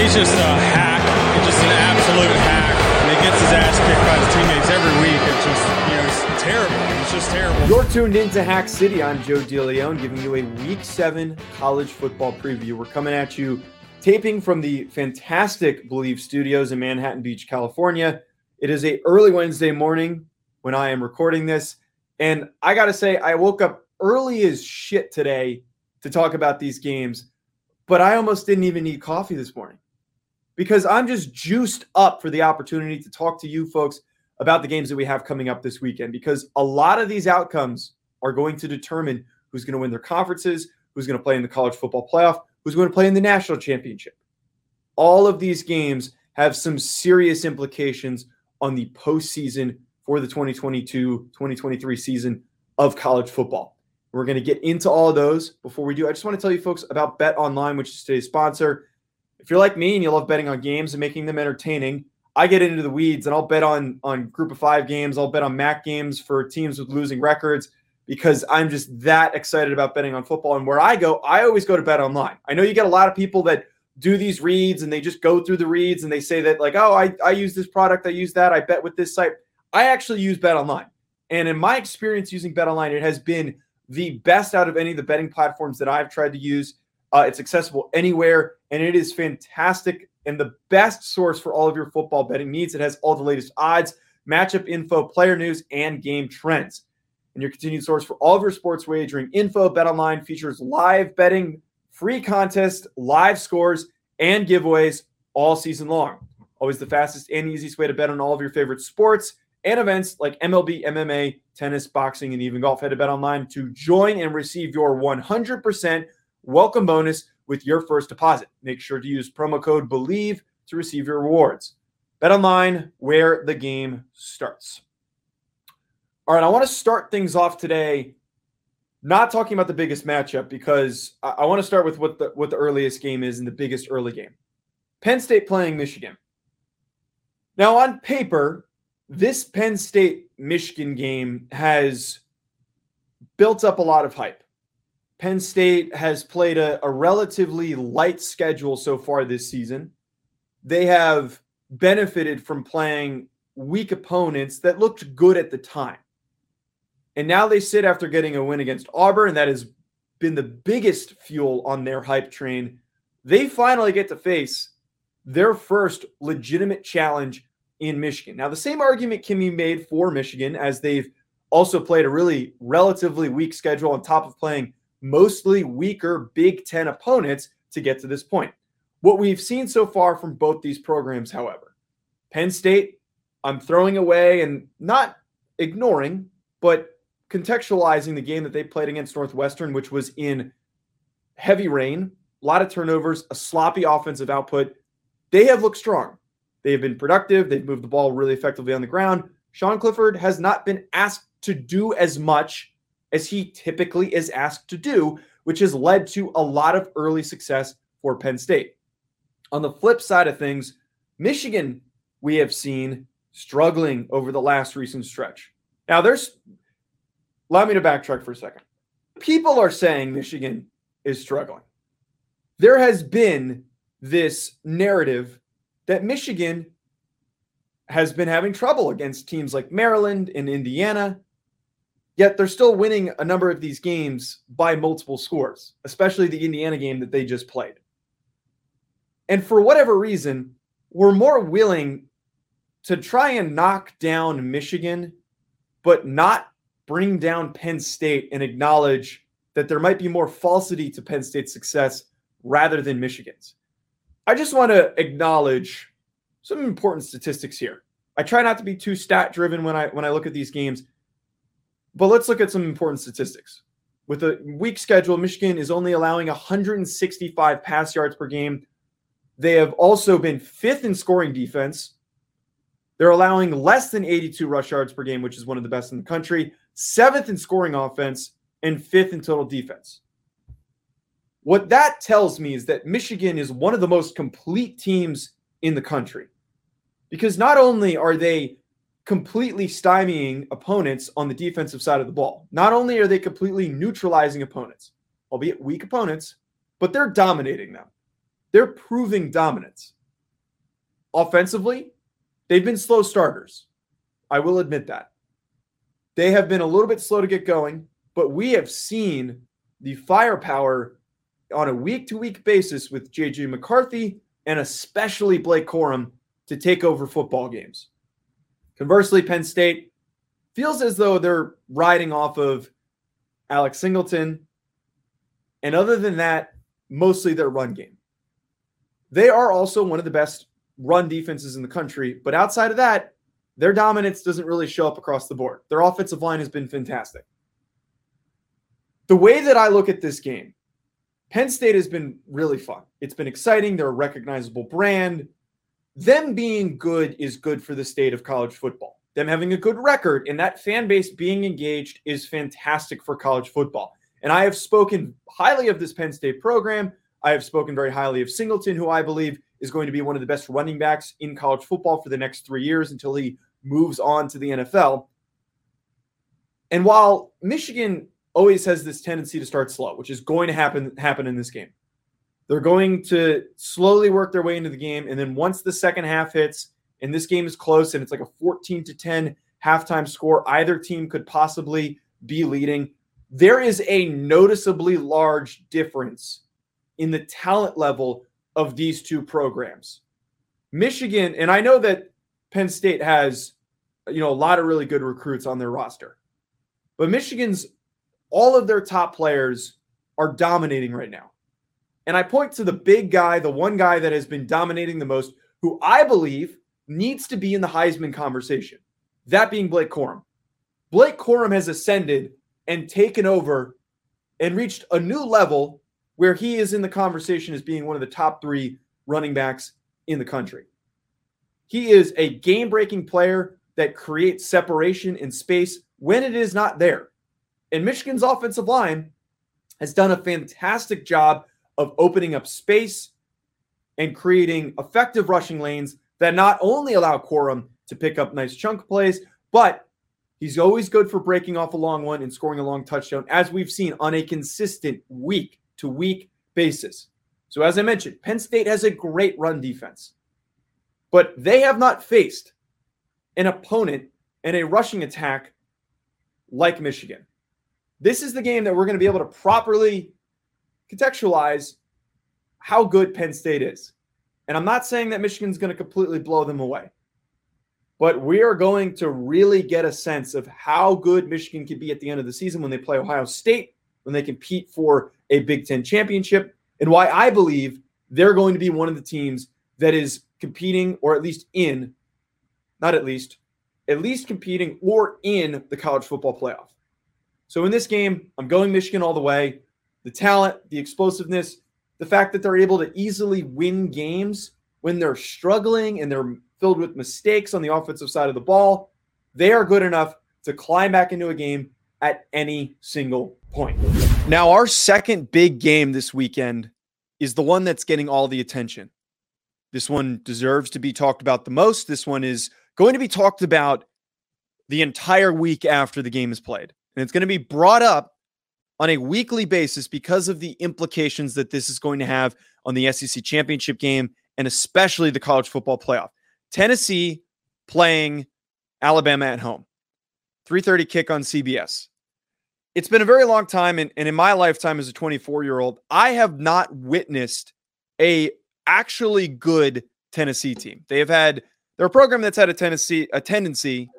He's just a hack. He's just an absolute hack. And he gets his ass kicked by his teammates every week. It's just, you know, it's terrible. It's just terrible. You're tuned into Hack City. I'm Joe DeLeon giving you a Week 7 college football preview. We're coming at you taping from the fantastic Believe Studios in Manhattan Beach, California. It is a early Wednesday morning when I am recording this. And I got to say, I woke up early as shit today to talk about these games, but I almost didn't even need coffee this morning because I'm just juiced up for the opportunity to talk to you folks about the games that we have coming up this weekend because a lot of these outcomes are going to determine who's going to win their conferences, who's going to play in the college football playoff, who's going to play in the national championship. All of these games have some serious implications on the postseason for the 2022 2023 season of college football. We're going to get into all of those. Before we do, I just want to tell you folks about Bet Online, which is today's sponsor. If you're like me and you love betting on games and making them entertaining, I get into the weeds and I'll bet on on group of 5 games, I'll bet on MAC games for teams with losing records because I'm just that excited about betting on football and where I go, I always go to Bet Online. I know you get a lot of people that do these reads and they just go through the reads and they say that like, "Oh, I I use this product, I use that, I bet with this site." I actually use Bet Online. And in my experience using Bet Online, it has been the best out of any of the betting platforms that I've tried to use. Uh, it's accessible anywhere, and it is fantastic and the best source for all of your football betting needs. It has all the latest odds, matchup info, player news, and game trends. And your continued source for all of your sports wagering info. BetOnline features live betting, free contests, live scores, and giveaways all season long. Always the fastest and easiest way to bet on all of your favorite sports and events like MLB, MMA, tennis, boxing, and even golf. Head to BetOnline to join and receive your 100% welcome bonus with your first deposit. Make sure to use promo code BELIEVE to receive your rewards. Bet online where the game starts. All right, I want to start things off today not talking about the biggest matchup because I, I want to start with what the what the earliest game is and the biggest early game. Penn State playing Michigan. Now on paper, this Penn State Michigan game has built up a lot of hype. Penn State has played a, a, relatively light schedule so far this season. They have benefited from playing weak opponents that looked good at the time. And now they sit after getting a win against Auburn. That has been the biggest fuel on their hype train. They finally get to face their first legitimate challenge in Michigan. Now, the same argument can be made for Michigan as they've also played a really relatively weak schedule on top of playing mostly weaker Big Ten opponents to get to this point. What we've seen so far from both these programs, however, Penn State, I'm throwing away and not ignoring, but contextualizing the game that they played against Northwestern, which was in heavy rain, a lot of turnovers, a sloppy offensive output. They have looked strong. They have been productive. They've moved the ball really effectively on the ground. Sean Clifford has not been asked to do as much as he typically is asked to do, which has led to a lot of early success for Penn State. On the flip side of things, Michigan, we have seen struggling over the last recent stretch. Now, there's, allow me to backtrack for a second. People are saying Michigan is struggling. There has been this narrative that Michigan has been having trouble against teams like Maryland and Indiana Yet they're still winning a number of these games by multiple scores, especially the Indiana game that they just played. And for whatever reason, we're more willing to try and knock down Michigan, but not bring down Penn State and acknowledge that there might be more falsity to Penn State's success rather than Michigan's. I just want to acknowledge some important statistics here. I try not to be too stat driven when I when I look at these games but let's look at some important statistics. With a weak schedule, Michigan is only allowing 165 pass yards per game. They have also been fifth in scoring defense. They're allowing less than 82 rush yards per game, which is one of the best in the country, seventh in scoring offense, and fifth in total defense. What that tells me is that Michigan is one of the most complete teams in the country. Because not only are they completely stymieing opponents on the defensive side of the ball, not only are they completely neutralizing opponents, albeit weak opponents, but they're dominating them. They're proving dominance. Offensively, they've been slow starters. I will admit that. They have been a little bit slow to get going, but we have seen the firepower on a week to week basis with JJ McCarthy and especially Blake Corum to take over football games. Conversely, Penn State feels as though they're riding off of Alex Singleton. And other than that, mostly their run game. They are also one of the best run defenses in the country. But outside of that, their dominance doesn't really show up across the board. Their offensive line has been fantastic. The way that I look at this game, Penn State has been really fun. It's been exciting. They're a recognizable brand. Them being good is good for the state of college football. Them having a good record and that fan base being engaged is fantastic for college football. And I have spoken highly of this Penn State program. I have spoken very highly of Singleton, who I believe is going to be one of the best running backs in college football for the next three years until he moves on to the NFL. And while Michigan always has this tendency to start slow, which is going to happen happen in this game. They're going to slowly work their way into the game, and then once the second half hits, and this game is close, and it's like a 14 to 10 halftime score, either team could possibly be leading. There is a noticeably large difference in the talent level of these two programs. Michigan, and I know that Penn State has, you know, a lot of really good recruits on their roster, but Michigan's all of their top players are dominating right now. And I point to the big guy, the one guy that has been dominating the most, who I believe needs to be in the Heisman conversation. That being Blake Corum. Blake Corum has ascended and taken over and reached a new level where he is in the conversation as being one of the top three running backs in the country. He is a game breaking player that creates separation in space when it is not there. And Michigan's offensive line has done a fantastic job of opening up space and creating effective rushing lanes that not only allow Corum to pick up nice chunk plays, but he's always good for breaking off a long one and scoring a long touchdown, as we've seen on a consistent week to week basis. So, as I mentioned, Penn State has a great run defense, but they have not faced an opponent in a rushing attack like Michigan. This is the game that we're going to be able to properly contextualize how good Penn State is. And I'm not saying that Michigan's going to completely blow them away, but we are going to really get a sense of how good Michigan can be at the end of the season when they play Ohio State, when they compete for a Big Ten championship, and why I believe they're going to be one of the teams that is competing, or at least in, not at least, at least competing or in the college football playoff. So in this game, I'm going Michigan all the way. The talent, the explosiveness, the fact that they're able to easily win games when they're struggling and they're filled with mistakes on the offensive side of the ball, they are good enough to climb back into a game at any single point. Now, our second big game this weekend is the one that's getting all the attention. This one deserves to be talked about the most. This one is going to be talked about the entire week after the game is played. And it's going to be brought up on a weekly basis because of the implications that this is going to have on the SEC championship game and especially the college football playoff. Tennessee playing Alabama at home. 3:30 kick on CBS. It's been a very long time and, and in my lifetime as a 24-year-old, I have not witnessed a actually good Tennessee team. They have had they're a program that's had a Tennessee a tendency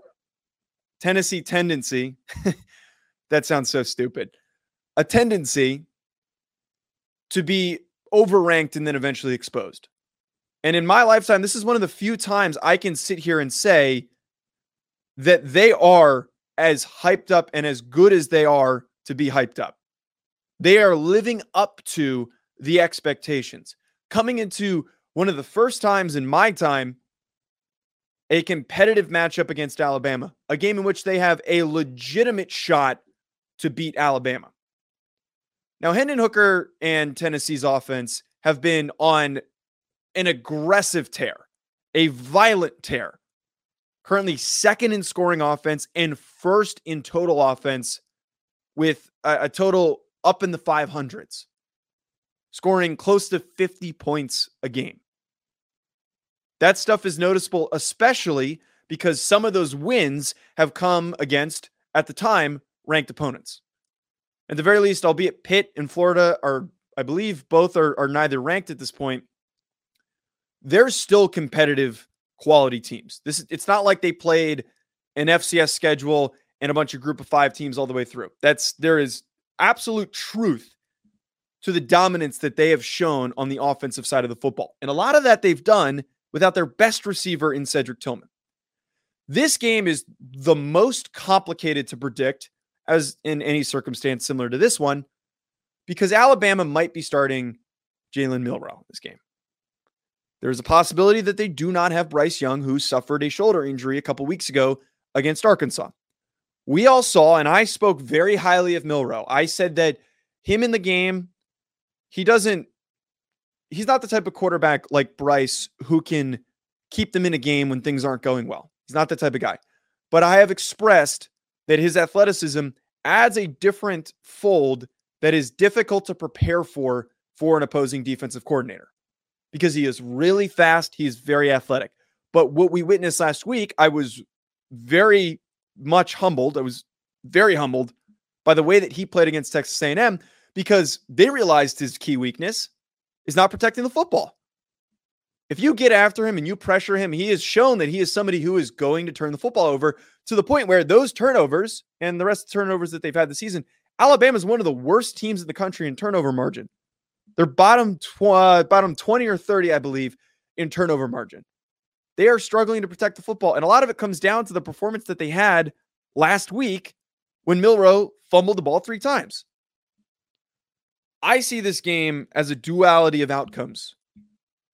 Tennessee tendency that sounds so stupid. A tendency to be overranked and then eventually exposed. And in my lifetime, this is one of the few times I can sit here and say that they are as hyped up and as good as they are to be hyped up. They are living up to the expectations. Coming into one of the first times in my time a competitive matchup against Alabama, a game in which they have a legitimate shot to beat Alabama. Now, Hendon Hooker and Tennessee's offense have been on an aggressive tear, a violent tear. Currently second in scoring offense and first in total offense with a, a total up in the 500s, scoring close to 50 points a game. That stuff is noticeable, especially because some of those wins have come against, at the time, ranked opponents. At the very least, albeit Pitt and Florida are, I believe, both are, are neither ranked at this point. They're still competitive quality teams. This it's not like they played an FCS schedule and a bunch of group of five teams all the way through. That's there is absolute truth to the dominance that they have shown on the offensive side of the football. And a lot of that they've done without their best receiver in Cedric Tillman. This game is the most complicated to predict, as in any circumstance similar to this one, because Alabama might be starting Jalen Milroe this game. There's a possibility that they do not have Bryce Young, who suffered a shoulder injury a couple weeks ago against Arkansas. We all saw, and I spoke very highly of Milroe. I said that him in the game, he doesn't he's not the type of quarterback like Bryce who can keep them in a game when things aren't going well. He's not the type of guy. But I have expressed that his athleticism adds a different fold that is difficult to prepare for for an opposing defensive coordinator because he is really fast, he's very athletic. But what we witnessed last week, I was very much humbled. I was very humbled by the way that he played against Texas A&M because they realized his key weakness is not protecting the football. If you get after him and you pressure him, he has shown that he is somebody who is going to turn the football over to the point where those turnovers and the rest of the turnovers that they've had this season, Alabama is one of the worst teams in the country in turnover margin. They're bottom tw- uh, bottom 20 or 30, I believe, in turnover margin. They are struggling to protect the football. And a lot of it comes down to the performance that they had last week when Milroe fumbled the ball three times. I see this game as a duality of outcomes.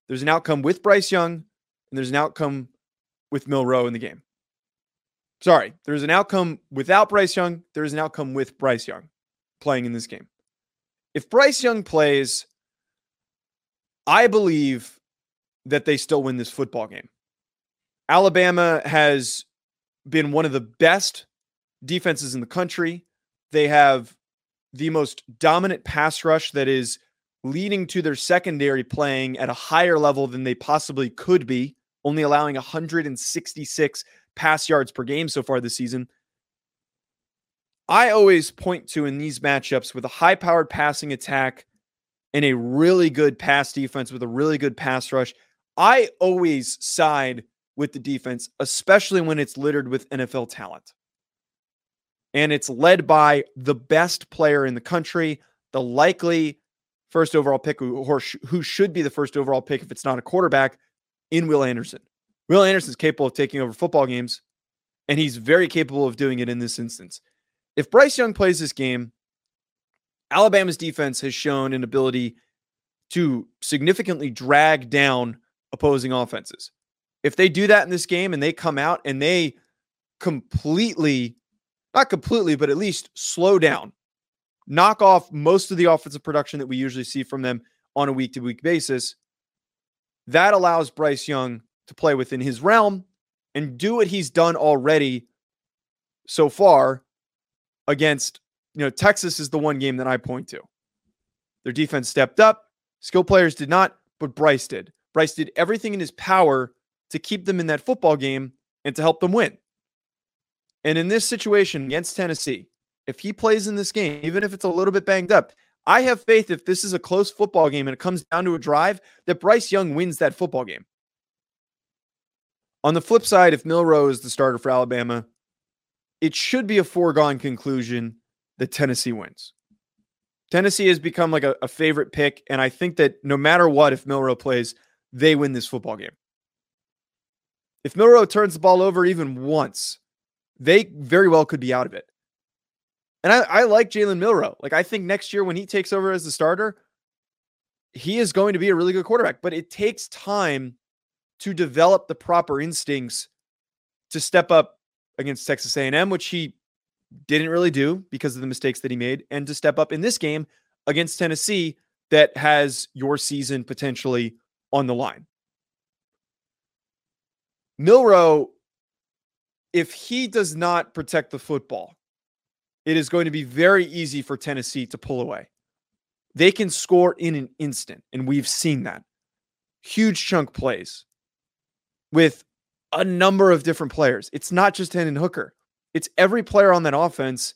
There's an outcome with Bryce Young, and there's an outcome with Milroe in the game. Sorry, there's an outcome without Bryce Young. There's an outcome with Bryce Young playing in this game. If Bryce Young plays, I believe that they still win this football game. Alabama has been one of the best defenses in the country. They have the most dominant pass rush that is leading to their secondary playing at a higher level than they possibly could be, only allowing 166 pass yards per game so far this season. I always point to in these matchups with a high powered passing attack and a really good pass defense with a really good pass rush. I always side with the defense, especially when it's littered with NFL talent and it's led by the best player in the country, the likely first overall pick, or who should be the first overall pick if it's not a quarterback, in Will Anderson. Will Anderson is capable of taking over football games, and he's very capable of doing it in this instance. If Bryce Young plays this game, Alabama's defense has shown an ability to significantly drag down opposing offenses. If they do that in this game and they come out and they completely not completely, but at least slow down, knock off most of the offensive production that we usually see from them on a week to week basis. That allows Bryce Young to play within his realm and do what he's done already so far against, you know, Texas is the one game that I point to. Their defense stepped up, skill players did not, but Bryce did. Bryce did everything in his power to keep them in that football game and to help them win. And in this situation against Tennessee, if he plays in this game, even if it's a little bit banged up, I have faith if this is a close football game and it comes down to a drive, that Bryce Young wins that football game. On the flip side, if Milroe is the starter for Alabama, it should be a foregone conclusion that Tennessee wins. Tennessee has become like a, a favorite pick, and I think that no matter what, if Milroe plays, they win this football game. If Milroe turns the ball over even once, they very well could be out of it. And I, I like Jalen Milroe. Like I think next year when he takes over as the starter, he is going to be a really good quarterback, but it takes time to develop the proper instincts to step up against Texas A&M, which he didn't really do because of the mistakes that he made, and to step up in this game against Tennessee that has your season potentially on the line. Milroe, if he does not protect the football, it is going to be very easy for Tennessee to pull away. They can score in an instant, and we've seen that. Huge chunk plays with a number of different players. It's not just Hendon Hooker, it's every player on that offense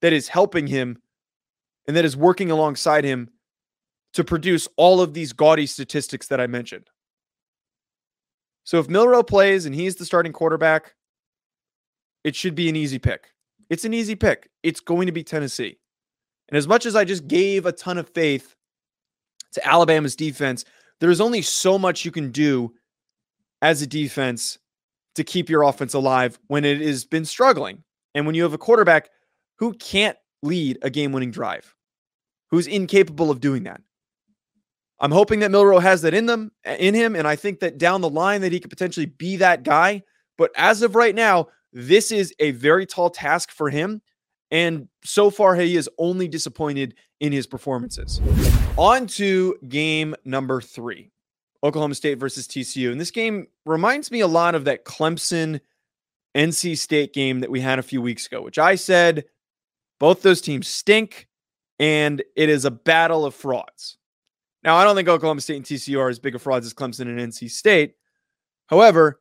that is helping him and that is working alongside him to produce all of these gaudy statistics that I mentioned. So if Milroe plays and he's the starting quarterback, it should be an easy pick. It's an easy pick. It's going to be Tennessee. And as much as I just gave a ton of faith to Alabama's defense, there's only so much you can do as a defense to keep your offense alive when it has been struggling. And when you have a quarterback who can't lead a game winning drive, who's incapable of doing that. I'm hoping that Milroe has that in them in him and I think that down the line that he could potentially be that guy, but as of right now, this is a very tall task for him and so far he is only disappointed in his performances. On to game number 3. Oklahoma State versus TCU. And this game reminds me a lot of that Clemson NC State game that we had a few weeks ago, which I said both those teams stink and it is a battle of frauds. Now, I don't think Oklahoma State and TCU are as big of frauds as Clemson and NC State. However,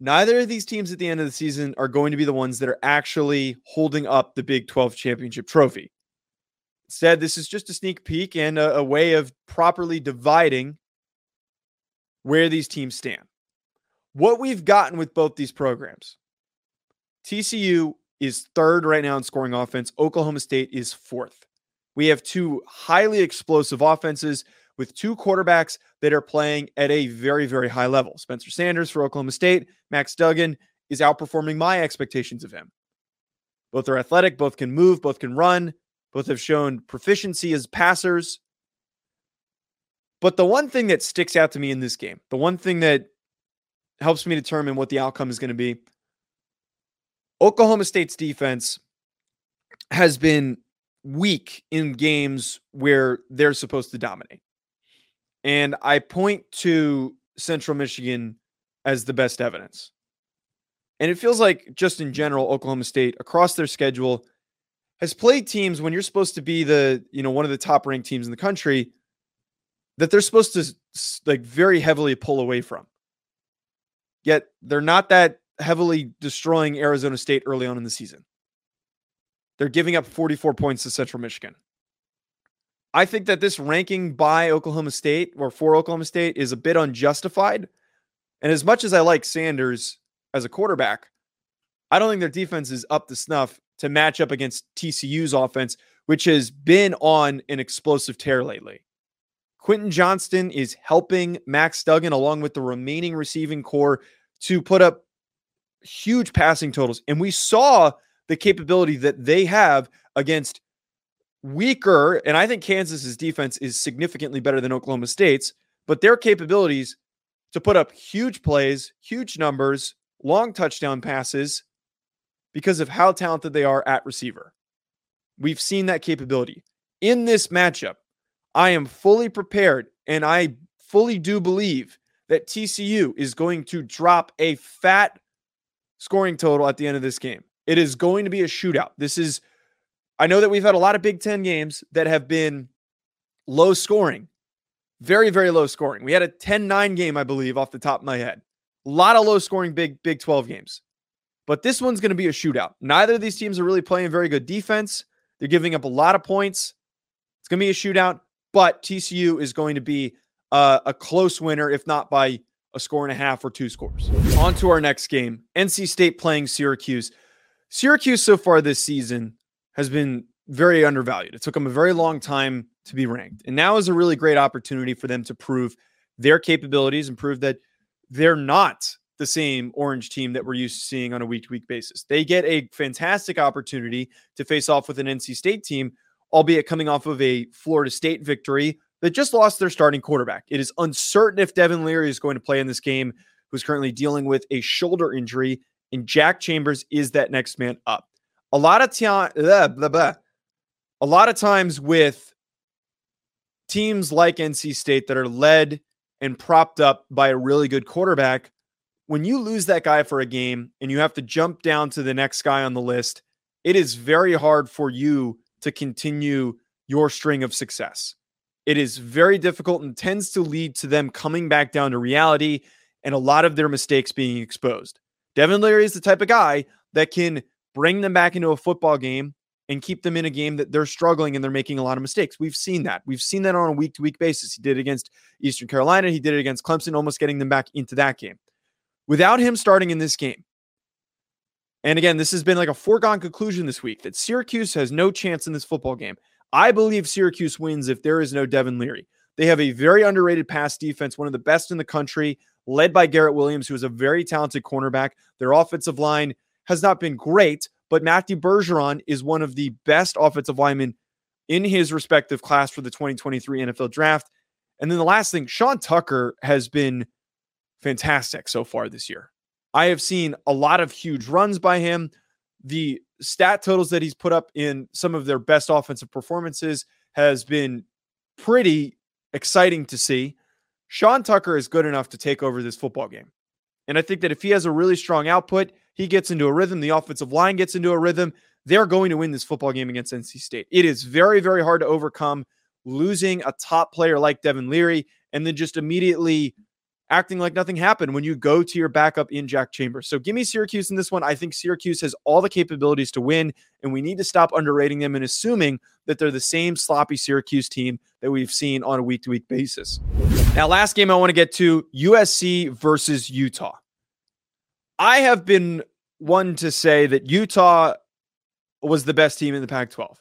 neither of these teams at the end of the season are going to be the ones that are actually holding up the Big 12 championship trophy. Instead, this is just a sneak peek and a, a way of properly dividing where these teams stand. What we've gotten with both these programs TCU is third right now in scoring offense, Oklahoma State is fourth. We have two highly explosive offenses with two quarterbacks that are playing at a very, very high level. Spencer Sanders for Oklahoma State, Max Duggan is outperforming my expectations of him. Both are athletic, both can move, both can run, both have shown proficiency as passers. But the one thing that sticks out to me in this game, the one thing that helps me determine what the outcome is going to be Oklahoma State's defense has been weak in games where they're supposed to dominate. And I point to Central Michigan as the best evidence. And it feels like, just in general, Oklahoma State across their schedule has played teams when you're supposed to be the, you know, one of the top ranked teams in the country that they're supposed to like very heavily pull away from. Yet they're not that heavily destroying Arizona State early on in the season. They're giving up 44 points to Central Michigan. I think that this ranking by Oklahoma State or for Oklahoma State is a bit unjustified. And as much as I like Sanders as a quarterback, I don't think their defense is up to snuff to match up against TCU's offense, which has been on an explosive tear lately. Quentin Johnston is helping Max Duggan along with the remaining receiving corps to put up huge passing totals. And we saw the capability that they have against weaker, and I think Kansas's defense is significantly better than Oklahoma State's, but their capabilities to put up huge plays, huge numbers, long touchdown passes because of how talented they are at receiver. We've seen that capability. In this matchup, I am fully prepared and I fully do believe that TCU is going to drop a fat scoring total at the end of this game. It is going to be a shootout. This is, I know that we've had a lot of Big Ten games that have been low scoring, very, very low scoring. We had a 10 9 game, I believe, off the top of my head. A lot of low scoring Big, Big 12 games. But this one's going to be a shootout. Neither of these teams are really playing very good defense. They're giving up a lot of points. It's going to be a shootout but TCU is going to be uh, a close winner, if not by a score and a half or two scores. On to our next game NC State playing Syracuse. Syracuse so far this season has been very undervalued. It took them a very long time to be ranked. And now is a really great opportunity for them to prove their capabilities and prove that they're not the same orange team that we're used to seeing on a week to week basis. They get a fantastic opportunity to face off with an NC State team albeit coming off of a Florida State victory that just lost their starting quarterback. It is uncertain if Devin Leary is going to play in this game, who's currently dealing with a shoulder injury, and Jack Chambers is that next man up. A lot of time, blah, blah, blah. a lot of times with teams like NC State that are led and propped up by a really good quarterback, when you lose that guy for a game and you have to jump down to the next guy on the list, it is very hard for you to continue your string of success. It is very difficult and tends to lead to them coming back down to reality and a lot of their mistakes being exposed. Devin Leary is the type of guy that can bring them back into a football game and keep them in a game that they're struggling and they're making a lot of mistakes. We've seen that. We've seen that on a week to week basis. He did it against Eastern Carolina, he did it against Clemson, almost getting them back into that game. Without him starting in this game, and again, this has been like a foregone conclusion this week that Syracuse has no chance in this football game. I believe Syracuse wins if there is no Devin Leary. They have a very underrated pass defense, one of the best in the country, led by Garrett Williams, who is a very talented cornerback. Their offensive line has not been great, but Matthew Bergeron is one of the best offensive linemen in his respective class for the 2023 NFL draft. And then the last thing, Sean Tucker has been fantastic so far this year. I have seen a lot of huge runs by him. The stat totals that he's put up in some of their best offensive performances has been pretty exciting to see. Sean Tucker is good enough to take over this football game. And I think that if he has a really strong output, he gets into a rhythm, the offensive line gets into a rhythm, they're going to win this football game against NC State. It is very, very hard to overcome losing a top player like Devin Leary and then just immediately acting like nothing happened when you go to your backup in Jack Chambers. So give me Syracuse in this one. I think Syracuse has all the capabilities to win, and we need to stop underrating them and assuming that they're the same sloppy Syracuse team that we've seen on a week to week basis. Now, last game I want to get to USC versus Utah. I have been one to say that Utah was the best team in the Pac 12.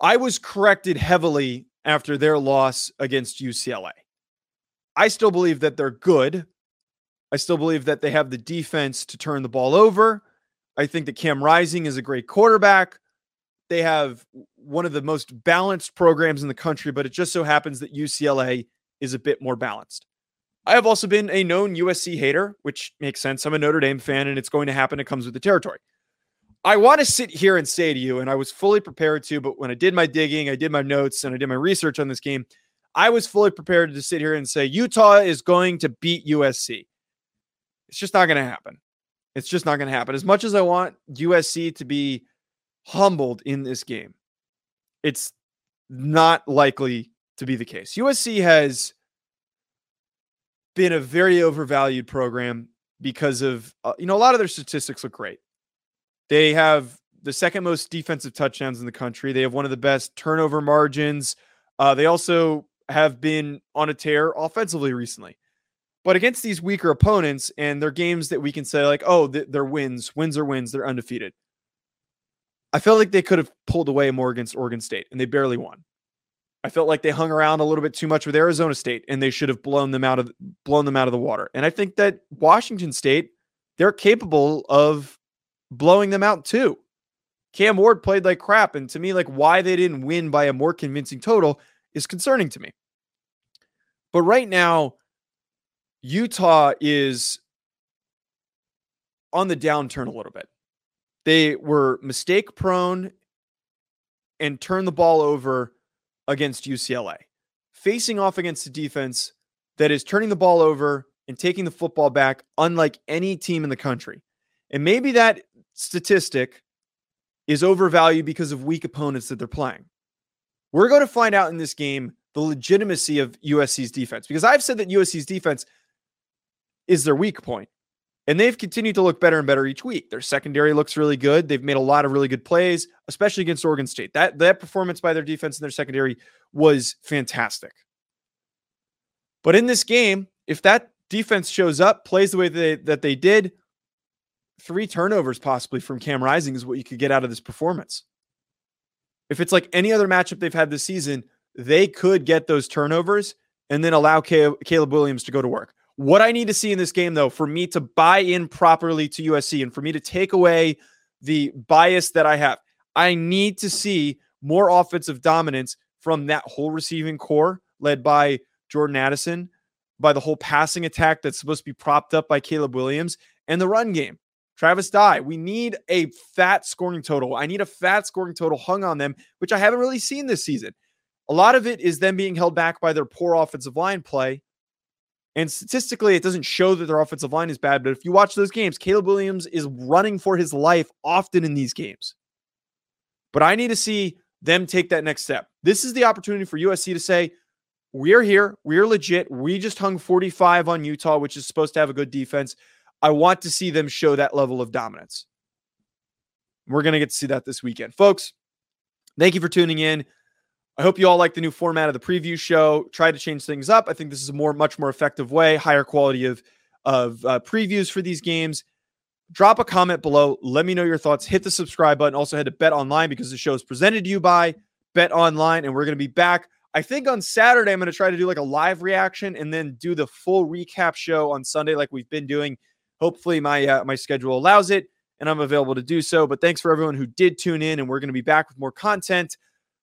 I was corrected heavily after their loss against UCLA. I still believe that they're good. I still believe that they have the defense to turn the ball over. I think that Cam Rising is a great quarterback. They have one of the most balanced programs in the country, but it just so happens that UCLA is a bit more balanced. I have also been a known USC hater, which makes sense. I'm a Notre Dame fan, and it's going to happen. It comes with the territory. I want to sit here and say to you, and I was fully prepared to, but when I did my digging, I did my notes, and I did my research on this game, I was fully prepared to sit here and say Utah is going to beat USC. It's just not going to happen. It's just not going to happen. As much as I want USC to be humbled in this game, it's not likely to be the case. USC has been a very overvalued program because of uh, you know a lot of their statistics look great. They have the second most defensive touchdowns in the country. They have one of the best turnover margins. Uh, they also have been on a tear offensively recently. But against these weaker opponents and their games that we can say like, oh, they're wins, wins are wins, they're undefeated. I felt like they could have pulled away more against Oregon State, and they barely won. I felt like they hung around a little bit too much with Arizona State and they should have blown them out of blown them out of the water. And I think that Washington State, they're capable of blowing them out too. Cam Ward played like crap and to me like why they didn't win by a more convincing total is concerning to me. But right now Utah is on the downturn a little bit. They were mistake prone and turned the ball over against UCLA, facing off against a defense that is turning the ball over and taking the football back, unlike any team in the country. And maybe that statistic is overvalued because of weak opponents that they're playing. We're going to find out in this game the legitimacy of USC's defense because I've said that USC's defense is their weak point. And they've continued to look better and better each week. Their secondary looks really good. They've made a lot of really good plays, especially against Oregon State. That that performance by their defense and their secondary was fantastic. But in this game, if that defense shows up, plays the way they, that they did, three turnovers possibly from Cam Rising is what you could get out of this performance. If it's like any other matchup they've had this season, they could get those turnovers and then allow Caleb Williams to go to work. What I need to see in this game, though, for me to buy in properly to USC and for me to take away the bias that I have, I need to see more offensive dominance from that whole receiving corps led by Jordan Addison, by the whole passing attack that's supposed to be propped up by Caleb Williams, and the run game. Travis Dye, we need a fat scoring total. I need a fat scoring total hung on them, which I haven't really seen this season. A lot of it is them being held back by their poor offensive line play. And statistically, it doesn't show that their offensive line is bad. But if you watch those games, Caleb Williams is running for his life often in these games. But I need to see them take that next step. This is the opportunity for USC to say, we're here. We're legit. We just hung 45 on Utah, which is supposed to have a good defense. I want to see them show that level of dominance. We're going to get to see that this weekend. Folks, thank you for tuning in. I hope you all like the new format of the preview show. Try to change things up. I think this is a more, much more effective way, higher quality of, of uh, previews for these games. Drop a comment below. Let me know your thoughts. Hit the subscribe button. Also, head to Bet Online because the show is presented to you by Bet Online, and we're going to be back I think on Saturday, I'm going to try to do like a live reaction and then do the full recap show on Sunday, like we've been doing. Hopefully, my uh, my schedule allows it, and I'm available to do so. But thanks for everyone who did tune in, and we're going to be back with more content